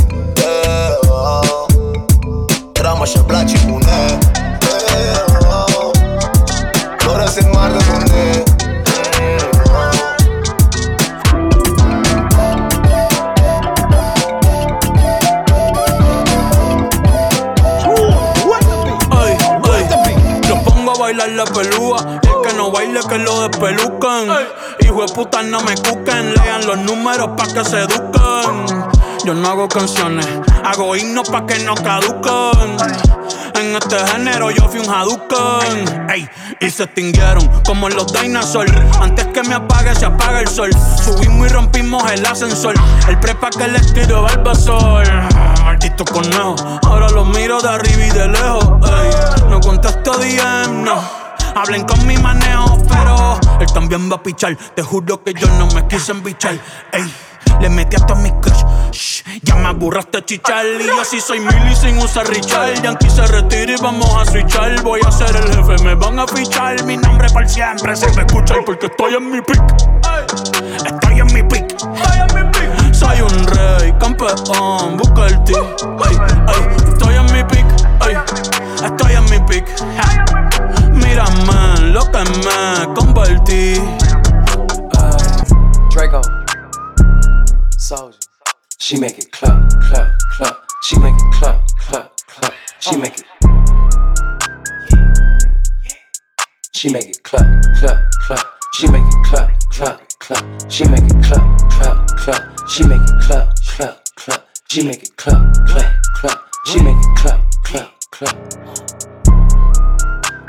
Speaker 28: Eh, oh. Trama, xabla, chipune canciones, hago himnos pa' que no caduquen. En este género yo fui un Hadouken. Ey, y se extinguieron como los dinosaurs. Antes que me apague se apaga el sol. Subimos y rompimos el ascensor. El prepa que le tiro Barbasol Maldito conejo Ahora lo miro de arriba y de lejos. Ey, no contesto DM, no. Hablen con mi manejo, pero él también va a pichar. Te juro que yo no me quise embichar. Ey, le metí a todos mis crush. Shh, ya me aburraste chichar. Y yo sí soy mili sin usar Richard. Yankee se retira y vamos a switchar. Voy a ser el jefe, me van a fichar. Mi nombre por siempre se me escucha porque estoy en mi pick. Estoy en mi pick. Soy un rey, campeón,
Speaker 32: She make it clap, clap, clap. She make it clap, clap, clap.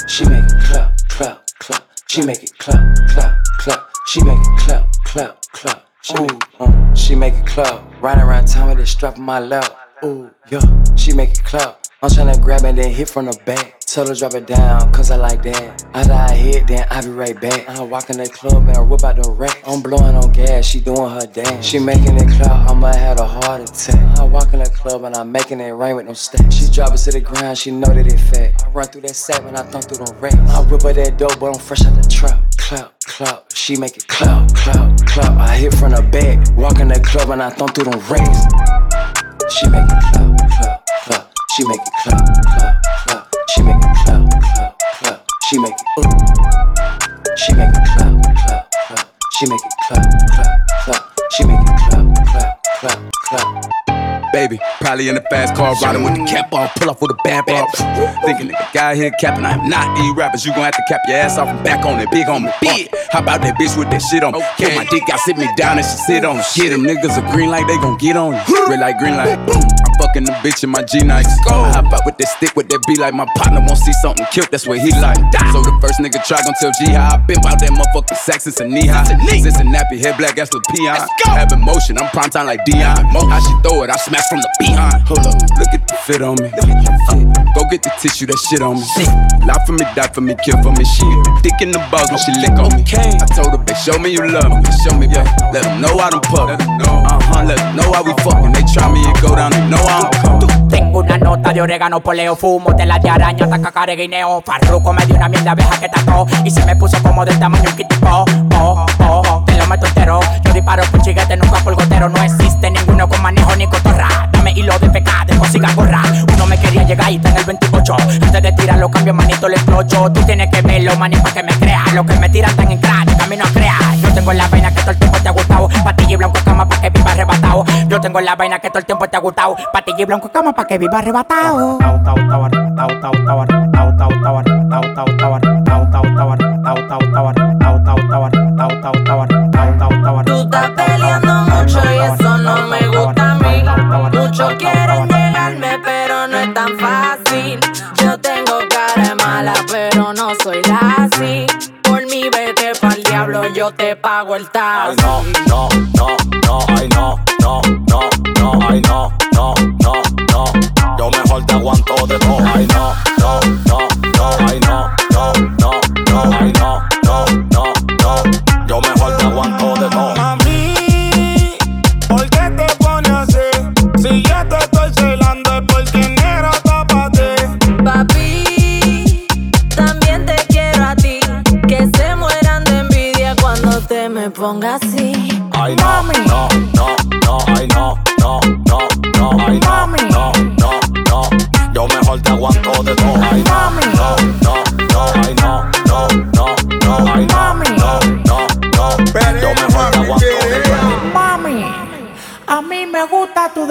Speaker 32: She make it clap, clap, clap. She make it clap, clap, clap. She make it clap, clap, clap. Ooh, uh, she make it clap. Riding around town with it strap on my lap. Ooh, yeah. She make it clap. I'm tryna grab it then hit from the back. Tell her drop it down, cause I like that. After I hit, then I be right back. I walk in the club and I whip out the rack. I'm blowing on gas, she doing her dance. She making it clap, I might have a heart attack. I walk in the club and I'm making it rain with no stacks. She drop it to the ground, she know that it fat. I run through that sack when I thump through the racks. I whip her that dope, but I'm fresh out the trap. Clap, clap, she make it clap, clap, clap. I hit from the back, walk in the club and I thump through the racks. She make it clap, clap, clap. She make it clap, clap, clap. She make it clap, clap, clap. She make it ooh. She make it clap, clap, clap. She make it clap, clap, clap. She make it clap, clap, clap, clap.
Speaker 33: Baby, probably in the fast car, riding with the cap off, pull off with a bad ball. Thinking nigga guy here capping, I'm not these rappers. You gon' have to cap your ass off and back on it, big on me. Big. How about that bitch with that shit on? Pull my dick out, sit me down and she sit on it. Get them niggas a green light, they gon' get on you. Red light, green light, fucking the bitch in my G nights. I hop out with that stick, with that be like my partner won't see something killed, that's what he like. So the first nigga try gon' tell G how I been out that motherfucking since a knee high. Since a nappy head black ass with peon. Having motion, I'm prime time like Dion. How she throw it, I smash from the behind. Hold up, look at the fit on me. Go get the tissue, that shit on me. Lie for me, die for me, kill for me. She dick in the balls when she lick on me. I told her, bitch, show me you love me. Show me, yeah. Let them know I done puff. Uh huh, let them know how we fucking. They try me and go down, they know I.
Speaker 34: Tengo una nota de orégano, poleo, fumo, tela de araña, taca, careguineo. Farruco me dio una mierda abeja que tacó y se me puso como del tamaño un kitipo. Oh, oh, te lo meto entero. Yo disparo con chiguete, nunca por gotero. No existe ninguno con manejo ni cotorra. Dame hilo de pecado, consiga gorra. Uno me quería llegar y está en el 28. Antes de tirar los cambios, manito, le explocho. Tú tienes que verlo, mani, pa' que me crea. Los que me tiran tan en crack, camino a crear. Tengo
Speaker 35: la vaina que todo el tiempo te ha gustado. Patilla y blanco cama pa' que viva arrebatado. Yo tengo la vaina que todo el tiempo te ha gustado. Patilla y blanco cama pa' que viva arrebatado.
Speaker 12: Tú estás peleando mucho y eso yo te pago el taxi.
Speaker 34: no, no, no, no, ay no, no, no, no, ay no, no, no, no. Yo mejor te aguanto de todo, ay no,
Speaker 12: pongas así.
Speaker 34: Ay no, no, no, no, ay no, no, no, no, ay no, no, no, no. Yo mejor te aguanto de todo, ay no, no, no, no,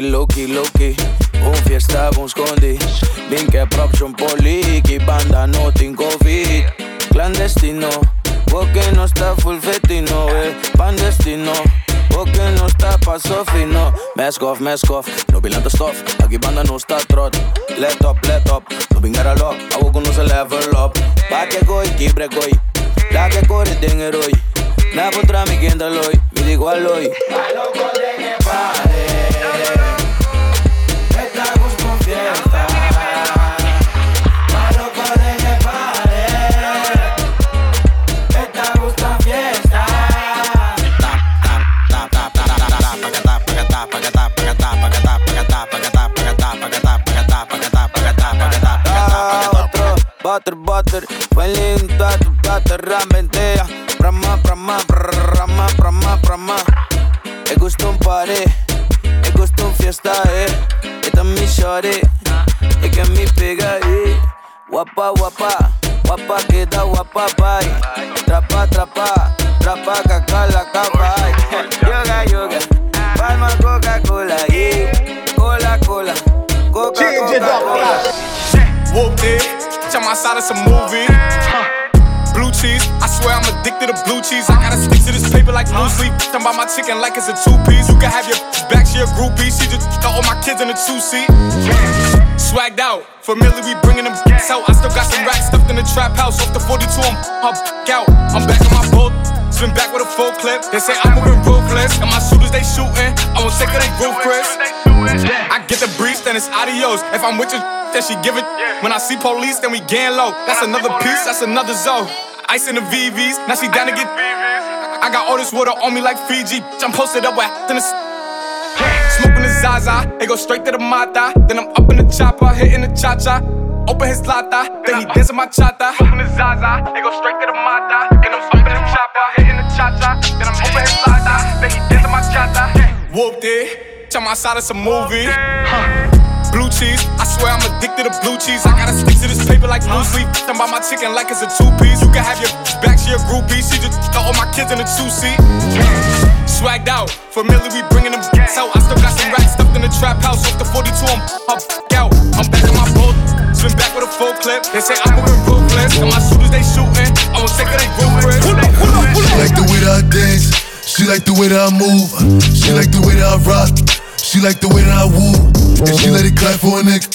Speaker 36: Loki, Loki, Loki. Un fiesta buscondi. Link e proprio un po' lì. Chi banda nothing covid. Clandestino. Porque no está full fetino, eh. Pandestino. Porque no está pa' sofino. Meskov, meskov. No bilando stuff. Aquí banda no está trot. Let up, let up. No bingara lock. Hago que no se level up. Pa' que goy, kibre goy. La que corre den heroi. Na contra mi quien hoy. Me digo al hoy. Pa' loco. Butter, butter, huele tu butter, rambentea. Brahma, brahma, brahma, brahma, brahma. Me gusta un party, me gusta un fiesta, eh. Esta es mi shorty, es que mi pega, eh. Guapa, guapa, guapa, queda guapa, pai. Trapa, trapa, trapa, caca la capa. ay. Yoga, yoga, palma Coca-Cola, yeah. Cola, cola, Coca, Coca-Cola.
Speaker 37: Whooped it, jump outside of some movie. Blue cheese, I swear I'm addicted to blue cheese. I gotta stick to this paper like blue sleep. Talking about my chicken like it's a two piece. You can have your back, she a groupie. She just got all my kids in a two seat. Swagged out, familiar, we bringing them out. I still got some racks stuffed in the trap house. Off the 42, I'm up, out. I'm back on my boat. Spin back with a full clip. They say I'm moving ruthless. And my shooters, they shooting. I won't take it, they roof, then it's adios. If I'm with you, then she give it. When I see police, then we gang low. That's another piece, that's another zone. Ice in the VVs, now she down to get. I got all this water on me like Fiji. I'm posted up with in the. Smoking the Zaza, it go straight to the Mata. Then I'm up in the chopper, hitting the cha cha. Open his lata, then he dancing my chata. Smoking the Zaza, it go straight to the Mata. Then I'm up in the chopper, hitting the cha cha. Then I'm open his lata, then he dancing my chata. Whooped it, jump outside of some movie. Blue cheese, I swear I'm addicted to blue cheese. I gotta stick to this paper like blue sleep. Talking about my chicken like it's a two piece. You can have your back, she a groupie. She just got all my kids in a two seat. Swagged out, familiar, we bringing them out. I still got some racks stuffed in the trap house. Off the 42, I'm up, out. I'm back on my boat, spin back with a full clip. They say I'm moving ruthless, and my shooters they shooting. I won't take it, they ruthless.
Speaker 38: She like the way that I dance. She like the way that I move. She like the way that I rock. She like the way that I woo. And she let it clap for a nigga.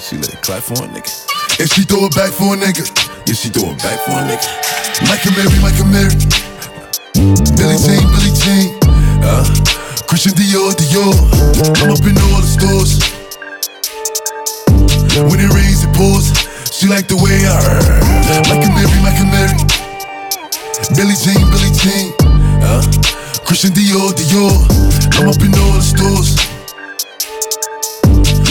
Speaker 38: She let it clap for a nigga. And she throw it back for a nigga. Yeah, she throw it back for a nigga. Mike and Mary, Mike and Mary. Billy Jean, Billy Jean. Uh, Christian Dior, Dior. I'm up in all the stores. When it rains, it pours. She like the way I Mike and Mary, Mike and Mary. Billy Jean, Billy Jean. Uh, Christian Dior, Dior. I'm up in all the stores.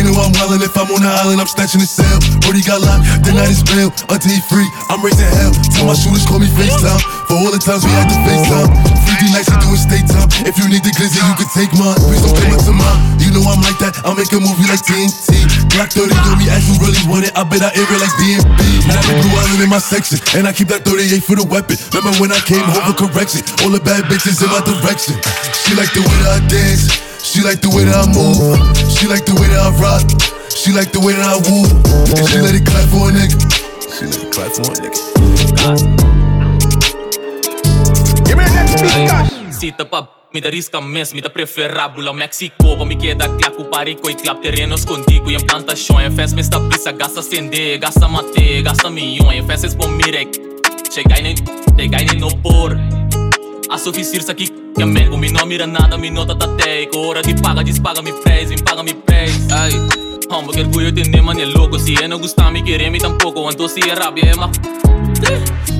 Speaker 38: they know I'm wildin'. If I'm on the island, I'm snatching the cell. Brody got locked, the night is bail. Until he free, I'm raising hell. Tell my shooters call me FaceTime. For all the times we had to FaceTime. 3D nights, I doing state time. If you need the glizzy, you can take mine. Please don't play with mine. You know I'm like that, I'll make a movie like TNT. Black 30 on me, as you really want it. I bet I air it like DMB. I be blue island in my section. And I keep that 38 for the weapon. Remember when I came home for correction? All the bad bitches in my direction. She like the way that I dance. She like the way that I move. She like the way that I rock. She like the way that I woo. And she let it clap for a nigga. She let it clap for a nigga.
Speaker 1: Give me that speakers.
Speaker 39: Sita pa Mi da risca mes, mi da preferabula Mexico Pa mi queda clap cu parico e clap terrenos contigo E em plantação, em festa me está brisa Gasta acender, gasta mate, gasta milhão Em festa por mirek Chegai nem, chegai nem no por A suficiência aqui que amigo Mi não mira nada, mi nota tá teco Hora de paga, despaga mi praise, me paga mi praise Ay, hombre, que orgulho tener man é louco. Se é não gostar, me querer, me tampouco Então se é rabia, é ma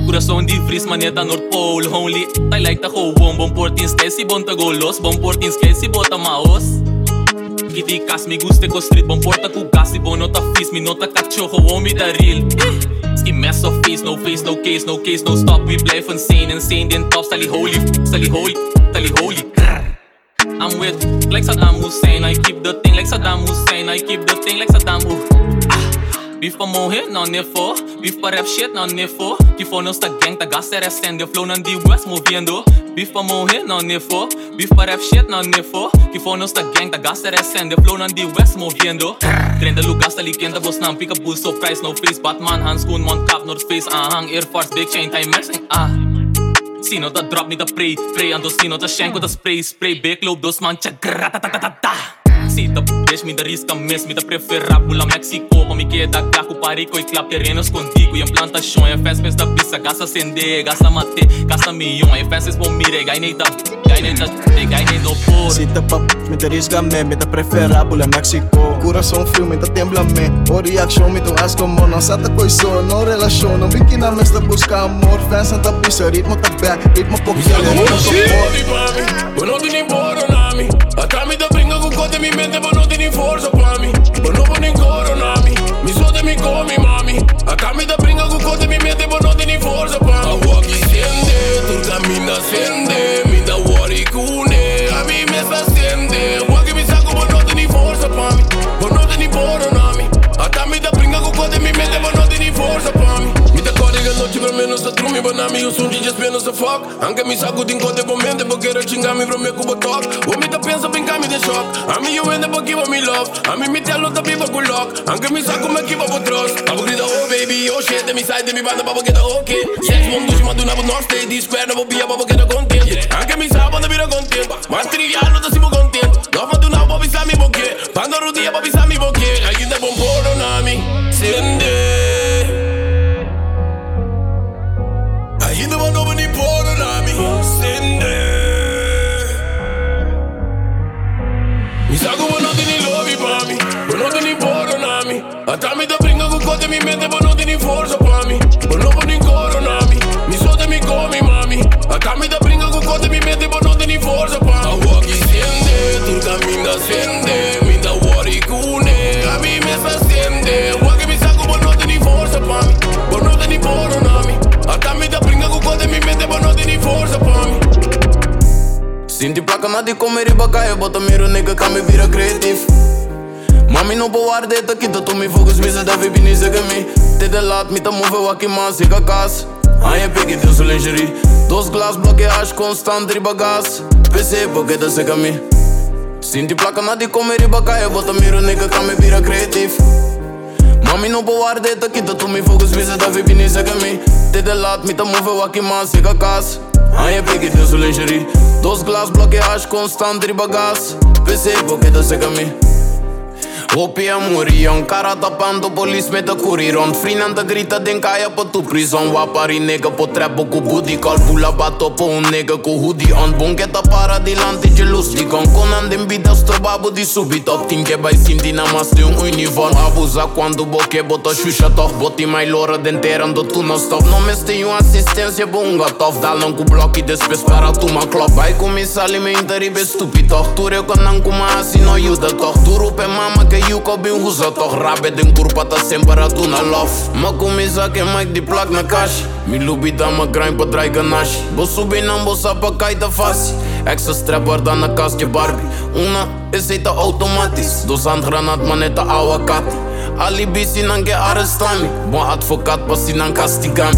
Speaker 39: Coração de vries, maneta North Pole Only, I like whole one Bom portin skesi, bom ta golos. Bom portin skesi, bota maos Giti kas, mi guste ko street Bom porta ku gasi, bom nota fis Mi nota cachorro, homie da real. Ski mess of face, no face, no case, no case, no stop. We blijven insane, insane Den top, stali holy, stali holy, stali holy. I'm with like Saddam Hussein I keep the thing. Like Saddam Hussein I keep the thing. Like Saddam Hussein Beef pa morrer, não nefo Beef pa rap shit, não nefo Que for nossa gang, tá gasta recende Flow nan de west moviendo Beef pa morrer, não nefo Beef pa rap shit, não nefo Que for nossa gang, tá gasta recende Flow nan de west moviendo Trende lugar, sta likenda Bos nam pick up so price, no face. Batman, handschoen, man, cap, North Face. Ahang, Air Force, big chain, time maxing, ah Sino da drop, niet da spray, spray Ando sino da shank, da spray, spray loop, dos man, check, gratatatata Sita bitch, me da risca mes, me da preferabula Mexico, pa mi queda com parico e clap terrenos contigo E em plantação, em festas da pista, gasta acender, gasta mate, gasta milhão Em festas bom mire, gai nem da, Κάνει τα δεν κάνει το πόρ.
Speaker 19: Σίτα παππούς με τερίσγαμε με τα πρεφεράπουλα Μεξικό. Κούρασε un frio με τα τέμπλαμε. Όρια αξιό με το άσκο μόνο. Σαν τα κοϊσόν. Μην κοινάμε στα μπουσκα τα πίσω, ρίτμο τα μπέκ. Ρίτμο ρίτμο το πόρ.
Speaker 17: Bueno, tú ni poro, nami. Acá me te brinco con cote mi mente, pero no tiene fuerza para mí. Bueno, pon en coro, nami. Mi sote mi comi,
Speaker 40: mami. Acá me te nami usunci që s'pjeno se fak Anke mi saku din kote po mente Po kere që nga mi vro me ku po tak U mi të pjenë së pin kami dhe shok Ami ju ende po kiva mi lov Ami mi tjalo të piva ku lok Anke mi saku me kiva po tros Apo krita oh baby oh shit Dhe mi sajt dhe mi banda pa po keta ok. Sex më mdu që ma du na po north state Di square na po bia pa po keta content Anke mi sa po në bira content Mas trivial në të si po content Lof ma du na po pisa mi po ke Pando rudia po pisa mi po ke Akin dhe po mporo nami Sende non te ni poronami A tami da bringa cu cose mi mente Po non te ni forza pami Po non po ni coronami Mi sote mi comi mami. A tami da bringa cu cose mi mente Po non te ni forza pami Agua che siente, tu mi da siente Mi da uori cune A mi me sta siente Agua che mi sacco, po non te ni forza pami Po non te ni poronami A tami da bringa cu cose mi mente Po non te ni forza pami Sinti placa na de comer e bagaia Bota miro nega ca me vira creativ Mami, no power de taquito, tu mi focus, mi se deve bine să mi Te de lat, mi te move, waki man, si ca cas Ai e picky, lingerie Dos glas, constant, riba bagas, Pese, băgă de se mi Sinti placa na de comer e bacaia, miro, nega, ca me vira creativ Mami, no power de taquito, tu mi focus, visa se deve bine să mi Te de lat, mi te move, waki man, si cas Ai e picky, lingerie Dos glas, constant, riba bagas, Pese, băgă de se mi Opie murion, cara tapando polițme de curiron Frinando grita din caia pe tu prison Wapari nega pe treabă cu booty call Pula bato pe un nega cu hoodie on Bungheta para dilante gelus Dicon Conan din bida străbabu di subit Optim che bai simti namaste un uniform Abuza quando boche bota șușa tof Boti mai loră de enterando tu non stop No meste eu asistenție bunga tof Dalan bloki blochi despre spara tu ma clop Bai cu mi sali me interi be stupid tof Tu reconan cu ma asi no iuda tof Duru pe mama ke Juco hoe husat toch rabe den kurpa ta sembra tu na love. Ma kumisa ke mic di plak na cash. Mi lubi da ma grind pa drai ganash Bo subi nam bo pa da fasi Extra strapper dan na kastje Barbie. Una is eta automatisch Dos handgranat man eta awa kati Alibi sinan ke arrestami Bon advokat pa sinan kastigami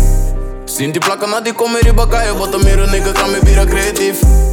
Speaker 40: Sinti plaka na di komeri wat Bota miru nigga me bira creatief.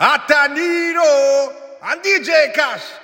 Speaker 1: Ataniro and DJ Cash.